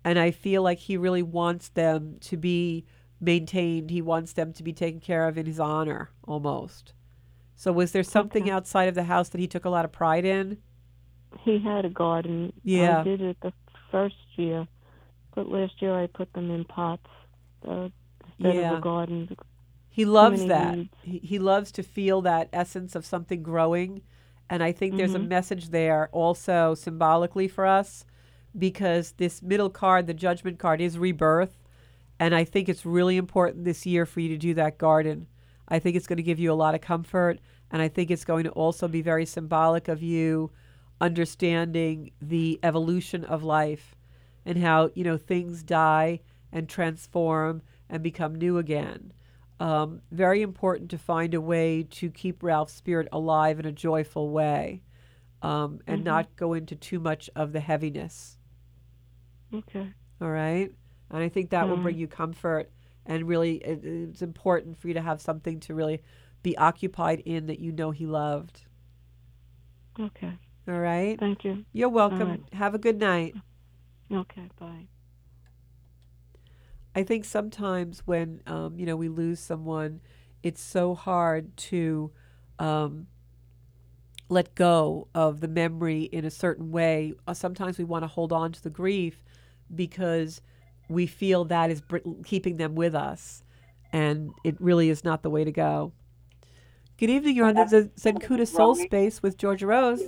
and I feel like he really wants them to be maintained. He wants them to be taken care of in his honor, almost. So, was there something Okay. outside of the house that he took a lot of pride in? He had a garden. Yeah. I did it the first year, but last year I put them in pots uh, instead Yeah. of a garden. He loves that. He, he loves to feel that essence of something growing. And I think there's a Mhm. message there also symbolically for us because this middle card, the judgment card, is rebirth. And I think it's really important this year for you to do that garden. I think it's going to give you a lot of comfort. And I think it's going to also be very symbolic of you understanding the evolution of life and how, you know, things die and transform and become new again. Um, very important to find a way to keep Ralph's spirit alive in a joyful way um, and Mhm. not go into too much of the heaviness. Okay. All right. And I think that will Mm. bring you comfort. And really, it, it's important for you to have something to really be occupied in that you know he loved. Okay. All right. Thank you. You're welcome. right. Have a good night. Okay. Bye. I think sometimes when um, you know we lose someone, it's so hard to um, let go of the memory in a certain way. Uh, sometimes we want to hold on to the grief because we feel that is br- keeping them with us, and it really is not the way to go. Good evening. You're on the Z- Zencuda Soul Space with Georgia Rose.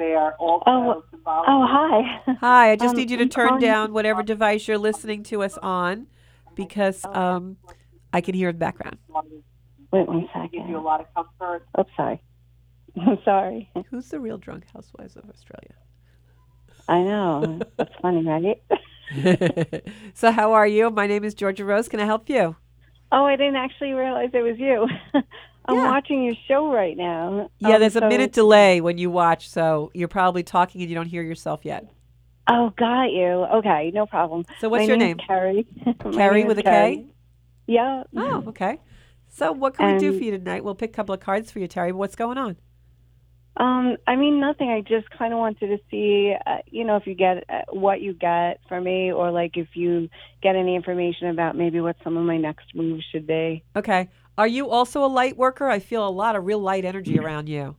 Oh, oh, hi. Hi, I just Um, need you to turn down whatever device you're listening to us on because um, I can hear the background. Wait one second. you a lot of comfort. Oh, sorry. I'm sorry. Who's the real drunk housewives of Australia? I know. That's funny, right? so, how are you? My name is Georgia Rose. Can I help you? Oh, I didn't actually realize it was you. I'm Yeah. watching your show right now. Yeah, Um, there's a so- minute delay when you watch, so you're probably talking and you don't hear yourself yet. Oh, got you. Okay, no problem. So, what's My your name? Carrie. Carrie with a K? Carrie. Yeah. Oh, okay. So, what can we do for you tonight? We'll pick a couple of cards for you, Terry. What's going on? Um, I mean, nothing. I just kind of wanted to see, uh, you know, if you get uh, what you get for me, or like if you get any information about maybe what some of my next moves should be. Okay. Are you also a light worker? I feel a lot of real light energy around you.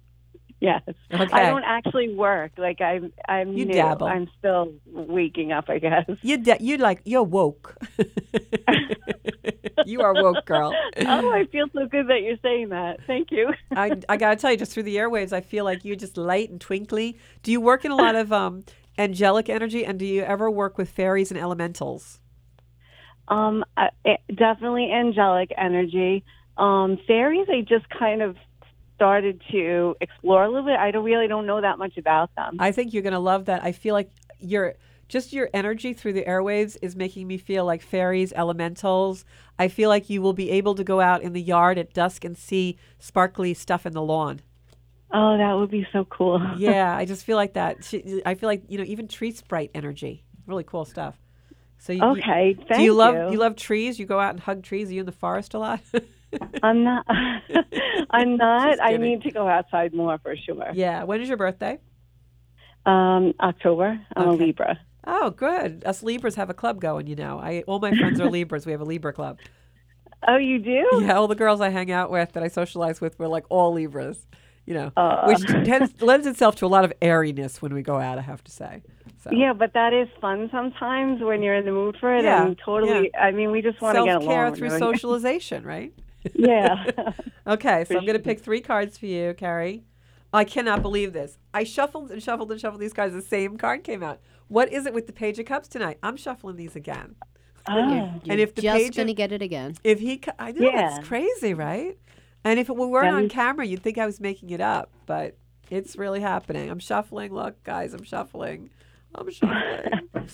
Yes. Okay. I don't actually work. Like I'm, I'm You new. dabble. I'm still waking up, I guess. You de- you like you're woke. you are woke, girl. oh, I feel so good that you're saying that. Thank you. I I gotta tell you, just through the airwaves, I feel like you're just light and twinkly. Do you work in a lot of um angelic energy, and do you ever work with fairies and elementals? Um, uh, definitely angelic energy. Um, fairies, I just kind of started to explore a little bit. I don't really don't know that much about them. I think you're gonna love that. I feel like your just your energy through the airwaves is making me feel like fairies, elementals. I feel like you will be able to go out in the yard at dusk and see sparkly stuff in the lawn. oh, that would be so cool. yeah, I just feel like that. I feel like you know even tree sprite energy, really cool stuff. So you, you- Okay, thank do you love you. you love trees? You go out and hug trees. Are you in the forest a lot? I'm not. I'm not. I need to go outside more for sure. yeah. When is your birthday? Um, October. I'm Okay. a Libra. Oh, good. Us Libras have a club going, you know. I all my friends are Libras. We have a Libra club. Oh, you do? Yeah, all the girls I hang out with that I socialize with were like all Libras, you know, Uh. which tends, lends itself to a lot of airiness when we go out, I have to say. So Yeah, but that is fun sometimes when you're in the mood for it. Yeah, and totally. I mean, we just want to get self care along. through socialization, right? Yeah. Okay, so I'm going to pick three cards for you, Carrie. I cannot believe this. I shuffled and shuffled and shuffled these cards. The same card came out. What is it with the Page of Cups tonight? I'm shuffling these again. Oh. and if the Just Page gonna of, get it again. if he, co- I know Yeah. it's crazy, right? And if it weren't on camera, you'd think I was making it up, but it's really happening. I'm shuffling. Look, guys, I'm shuffling. I'm shuffling.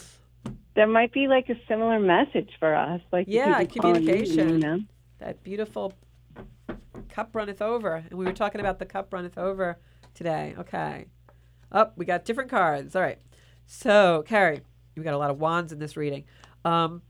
There might be like a similar message for us, like Yeah, people calling communication. You know? That beautiful cup runneth over. And we were talking about the cup runneth over today. Okay. Up, we got different cards. All right. So, Carrie, we got a lot of wands in this reading. Um,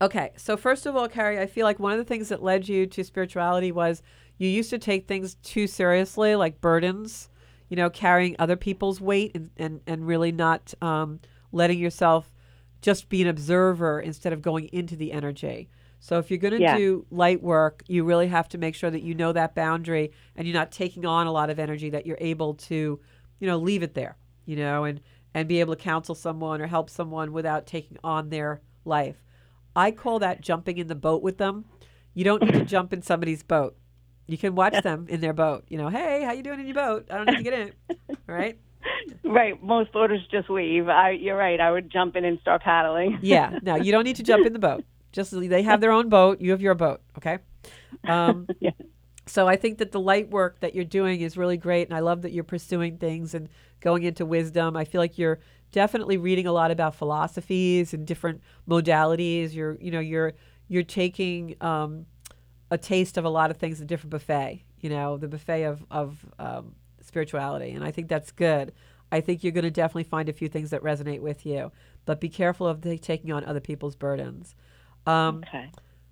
okay. So, first of all, Carrie, I feel like one of the things that led you to spirituality was you used to take things too seriously, like burdens, you know, carrying other people's weight and, and, and really not um, letting yourself just be an observer instead of going into the energy. So if you're going to Yeah. do light work, you really have to make sure that you know that boundary and you're not taking on a lot of energy that you're able to, you know, leave it there, you know, and and be able to counsel someone or help someone without taking on their life. I call that jumping in the boat with them. You don't need to jump in somebody's boat. You can watch them in their boat. You know, hey, how you doing in your boat? I don't need to get in it. Right? Right. Most boaters just leave. I, you're right. I would jump in and start paddling. Yeah. No, you don't need to jump in the boat. Just they have their own boat. You have your boat. Okay. Um, Yeah. So I think that the light work that you're doing is really great, and I love that you're pursuing things and going into wisdom. I feel like you're definitely reading a lot about philosophies and different modalities. You're, you know, you're you're taking um, a taste of a lot of things, a different buffet. You know, the buffet of of um, spirituality, and I think that's good. I think you're going to definitely find a few things that resonate with you, but be careful of the, taking on other people's burdens. Um, Okay.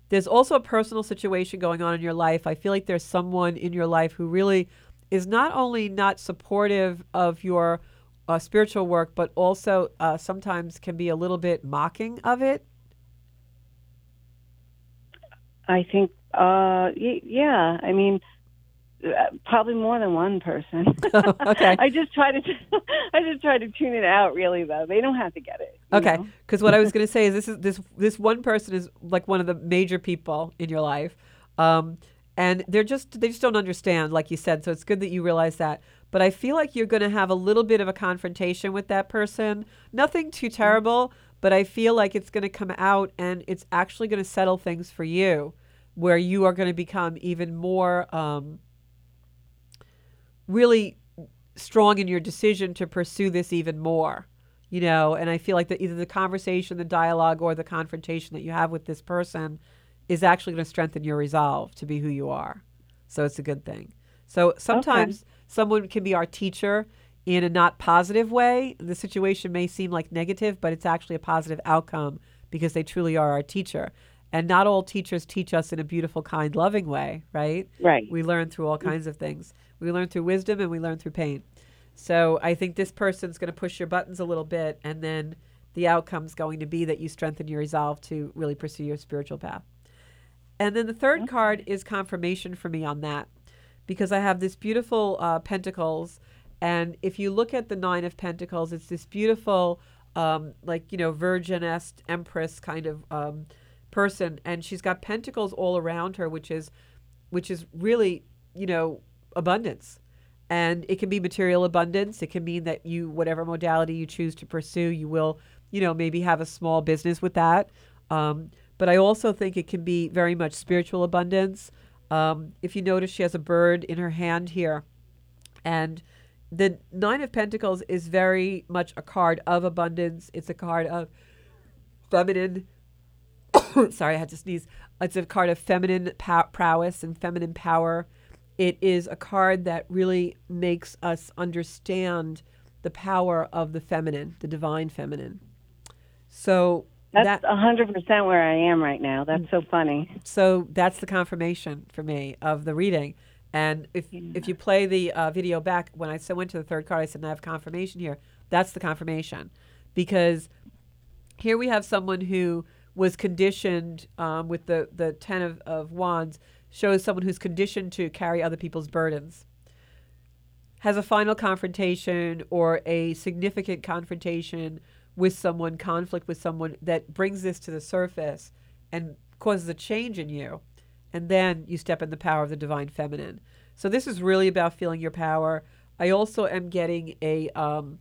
there's also a personal situation going on in your life. I feel like there's someone in your life who really is not only not supportive of your uh, spiritual work, but also uh, sometimes can be a little bit mocking of it. I think. Uh. Y- yeah. I mean. Uh, probably more than one person. okay. I just try to, I just try to tune it out. Really, though, they don't have to get it. Okay, because what I was going to say is this is this this one person is like one of the major people in your life, um, and they're just they just don't understand, like you said. So it's good that you realize that. But I feel like you're going to have a little bit of a confrontation with that person. Nothing too terrible, but I feel like it's going to come out and it's actually going to settle things for you, where you are going to become even more. Um, really strong in your decision to pursue this even more you know? And i feel like that either the conversation the dialogue or the confrontation that you have with this person is actually going to strengthen your resolve to be who you are. So it's a good thing. So sometimes someone can be our teacher in a not positive way. The situation may seem like negative but it's actually a positive outcome because they truly are our teacher. And not all teachers teach us in a beautiful kind loving way right? Right. we learn through all mm. kinds of things. We learn through wisdom and we learn through pain. So I think this person's going to push your buttons a little bit, and then the outcome's going to be that you strengthen your resolve to really pursue your spiritual path. And then the third card is confirmation for me on that, because I have this beautiful uh, Pentacles, and if you look at the Nine of Pentacles, it's this beautiful, um, like you know, Virginess, Empress kind of um, person, and she's got pentacles all around her, which is, which is really, you know, abundance. And it can be material abundance. It can mean that you, whatever modality you choose to pursue, you will, you know, maybe have a small business with that. Um, but I also think it can be very much spiritual abundance. Um, if you notice, she has a bird in her hand here. And the Nine of Pentacles is very much a card of abundance. It's a card of feminine. sorry, I had to sneeze. It's a card of feminine pow- prowess and feminine power. It is a card that really makes us understand the power of the feminine, the divine feminine. So That's a hundred percent where I am right now. That's so funny. so that's the confirmation for me of the reading. And if if you play the uh, video back, when I so went to the third card, I said, "I have confirmation here." That's the confirmation, because here we have someone who was conditioned um, with the, the Ten of, of Wands, shows someone who's conditioned to carry other people's burdens. Has a final confrontation or a significant confrontation with someone, conflict with someone that brings this to the surface and causes a change in you. And then you step in the power of the divine feminine. So this is really about feeling your power. I also am getting a um,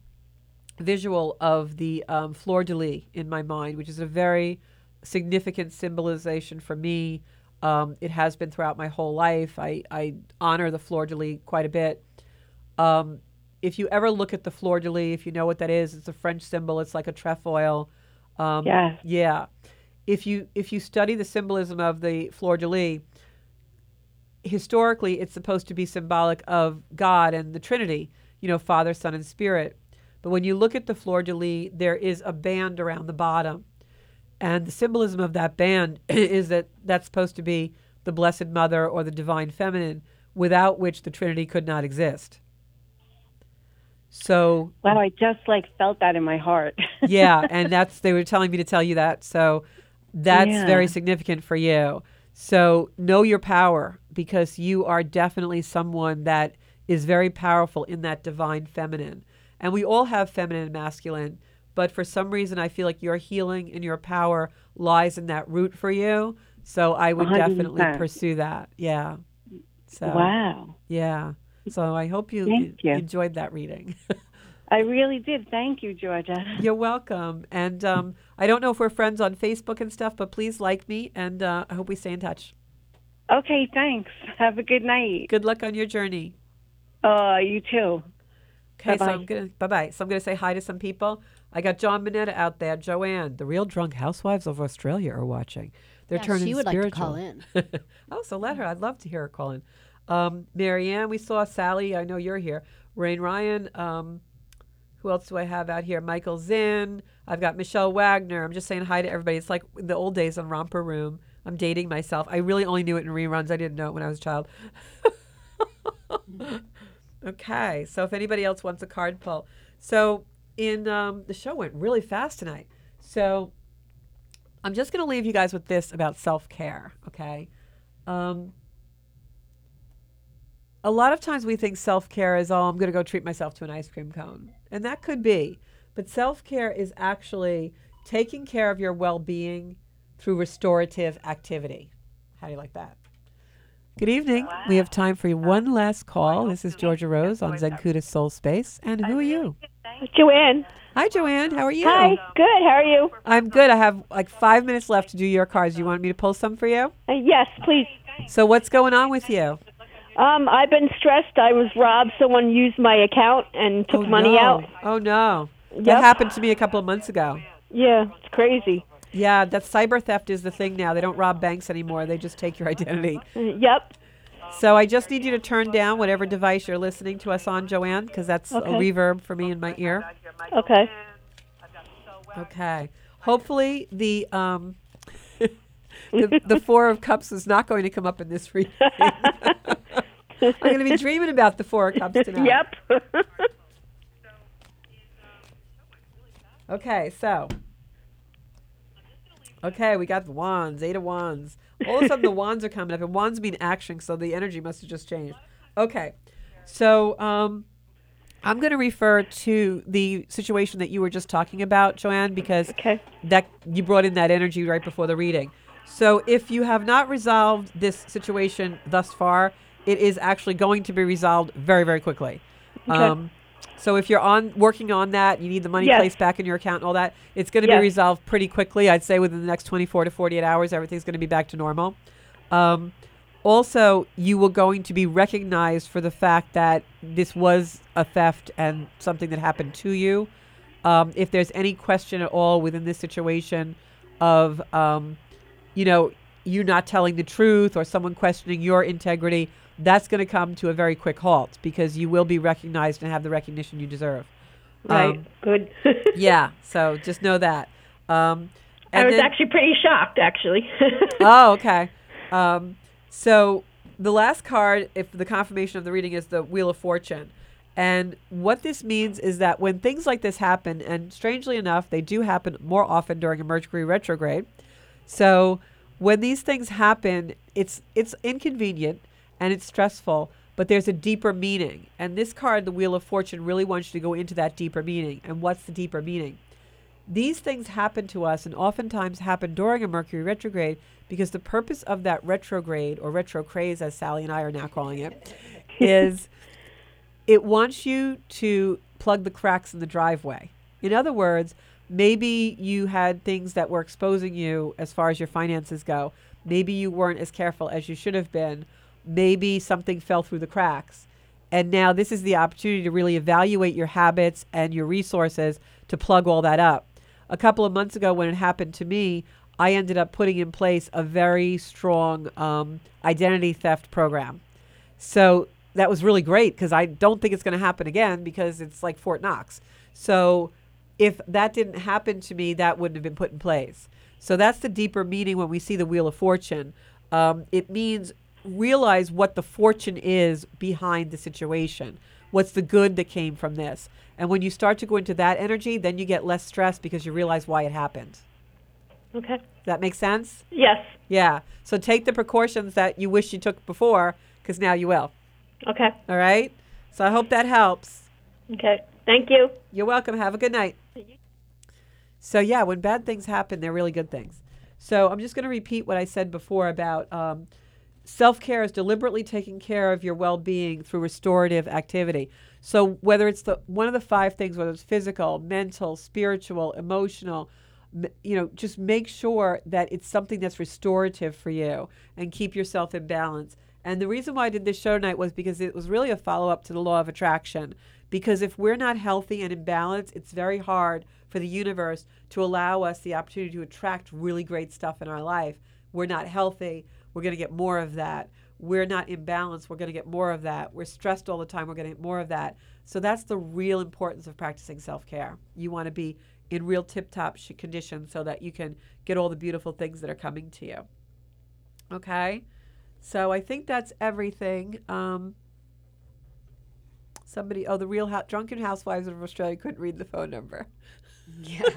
visual of the um, fleur de lis in my mind, which is a very significant symbolization for me. Um, it has been throughout my whole life. I, I honor the fleur de lis quite a bit. Um, if you ever look at the fleur de lis, if you know what that is, it's a French symbol. It's like a trefoil. Um, Yes. Yeah. If you if you study the symbolism of the fleur de lis, historically it's supposed to be symbolic of God and the Trinity, you know, Father, Son, and Spirit. But when you look at the fleur de lis, there is a band around the bottom. And the symbolism of that band is that that's supposed to be the Blessed Mother or the Divine Feminine, without which the Trinity could not exist. So, Wow, I just like felt that in my heart. yeah, and that's, they were telling me to tell you that. So, that's Yeah. very significant for you. So, know your power because you are definitely someone that is very powerful in that divine feminine. And we all have feminine and masculine, but for some reason, I feel like your healing and your power lies in that root for you. So, I would definitely 100%. pursue that. Yeah. So, Wow. yeah. So, I hope you, you. enjoyed that reading. I really did. Thank you, Georgia. You're welcome. And um, I don't know if we're friends on Facebook and stuff, but please like me, and uh, I hope we stay in touch. Okay, thanks. Have a good night. Good luck on your journey. Uh, you too. Okay, so Bye-bye. I'm gonna bye bye. So I'm gonna say hi to some people. I got John Minetta out there, Joanne, the real drunk housewives of Australia are watching. They're Yeah, turning she would like to call in. oh, so let her. I'd love to hear her call in. Um, Marianne, we saw Sally. I know you're here. Rain Ryan. Um, who else do I have out here? Michael Zinn. I've got Michelle Wagner. I'm just saying hi to everybody. It's like the old days on Romper Room. I'm dating myself. I really only knew it in reruns. I didn't know it when I was a child. okay, so if anybody else wants a card pull, so in um, the show went really fast tonight. So I'm just going to leave you guys with this about self care. Okay. Um, a lot of times we think self care is, oh, I'm going to go treat myself to an ice cream cone. And that could be. But self care is actually taking care of your well being through restorative activity. How do you like that? Good evening. We have time for one last call. This is Georgia Rose on Zencuda Soul Space. And who are you? Joanne. Hi, Joanne. How are you? Hi. Good. How are you? I'm good. I have like five minutes left to do your cards. You want me to pull some for you? Uh, yes, please. So, what's going on with you? Um, I've been stressed. I was robbed. Someone used my account and took oh, money no. out. Oh, no. That happened to me a couple of months ago. Yeah, it's crazy. Yeah, that cyber theft is the thing now. They don't rob banks anymore. They just take your identity. Yep. So I just need you to turn down whatever device you're listening to us on, Joanne, because that's a reverb for me in my ear. Okay. Okay. Hopefully the um the, the four of cups is not going to come up in this reading. I'm going to be dreaming about the four of cups tonight. Yep. Okay, so. Okay, we got the wands, eight of wands. All of a sudden, the wands are coming up, and wands mean action, so the energy must have just changed. Okay, so um, I'm going to refer to the situation that you were just talking about, Joanne, because okay. that you brought in that energy right before the reading. So if you have not resolved this situation thus far, it is actually going to be resolved very, very quickly. Um, so if you're on working on that, you need the money Yes. placed back in your account and all that, it's going to Yes. be resolved pretty quickly. I'd say within the next 24 to 48 hours, everything's going to be back to normal. Um, also, you were going to be recognized for the fact that this was a theft and something that happened to you. Um, if there's any question at all within this situation of, um, you know, you not telling the truth or someone questioning your integrity, that's going to come to a very quick halt because you will be recognized and have the recognition you deserve. Right. Um, Good. yeah. So just know that. Um, I was then- actually pretty shocked, actually. oh, okay. Um, so the last card, if the confirmation of the reading is the Wheel of Fortune, And what this means is that when things like this happen, and strangely enough, they do happen more often during a Mercury retrograde. So when these things happen, it's it's inconvenient and it's stressful, but there's a deeper meaning. And this card, the Wheel of Fortune, really wants you to go into that deeper meaning. And what's the deeper meaning? These things happen to us and oftentimes happen during a Mercury retrograde because the purpose of that retrograde or retrocraze, as Sally and I are now calling it, is it wants you to plug the cracks in the driveway. In other words, maybe you had things that were exposing you as far as your finances go. Maybe you weren't as careful as you should have been. Maybe something fell through the cracks. And now this is the opportunity to really evaluate your habits and your resources to plug all that up. A couple of months ago, when it happened to me, I ended up putting in place a very strong um, identity theft program. So that was really great because I don't think it's going to happen again because it's like Fort Knox. So if that didn't happen to me, that wouldn't have been put in place. So that's the deeper meaning when we see the Wheel of Fortune. Um, it means realize what the fortune is behind the situation. What's the good that came from this? And when you start to go into that energy, then you get less stress because you realize why it happened. Okay. Does that make sense? Yes. Yeah. So take the precautions that you wish you took before because now you will. Okay. All right? So I hope that helps. Okay. Thank you. You're welcome. Have a good night. So, yeah, when bad things happen, they're really good things. So, I'm just going to repeat what I said before about um, self care is deliberately taking care of your well being through restorative activity. So, whether it's the one of the five things, whether it's physical, mental, spiritual, emotional, you know, just make sure that it's something that's restorative for you and keep yourself in balance. And the reason why I did this show tonight was because it was really a follow up to the law of attraction. Because if we're not healthy and in balance, it's very hard for the universe to allow us the opportunity to attract really great stuff in our life. We're not healthy, we're going to get more of that. We're not in balance, we're going to get more of that. We're stressed all the time, we're going to get more of that. So that's the real importance of practicing self care. You want to be in real tip top condition so that you can get all the beautiful things that are coming to you. Okay? So I think that's everything. Um, somebody, oh, the real drunken housewives of Australia couldn't read the phone number. Yes.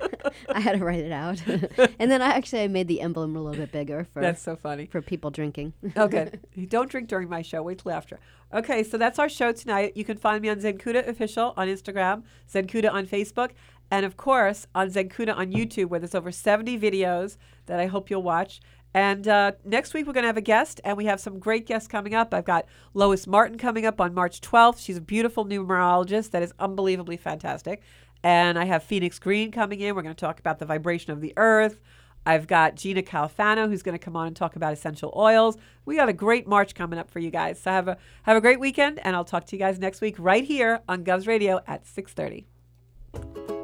I had to write it out. and then I actually I made the emblem a little bit bigger for That's so funny. for people drinking. oh, good. Don't drink during my show. Wait till after. Okay, so that's our show tonight. You can find me on Zencuda Official on Instagram, Zencuda on Facebook, and of course on Zencuda on YouTube, where there's over 70 videos that I hope you'll watch. And uh, next week we're going to have a guest, and we have some great guests coming up. I've got Lois Martin coming up on March 12th. She's a beautiful numerologist that is unbelievably fantastic. And I have Phoenix Green coming in. We're going to talk about the vibration of the earth. I've got Gina Calfano who's going to come on and talk about essential oils. We got a great March coming up for you guys. So have a have a great weekend and I'll talk to you guys next week right here on Govs Radio at 6:30.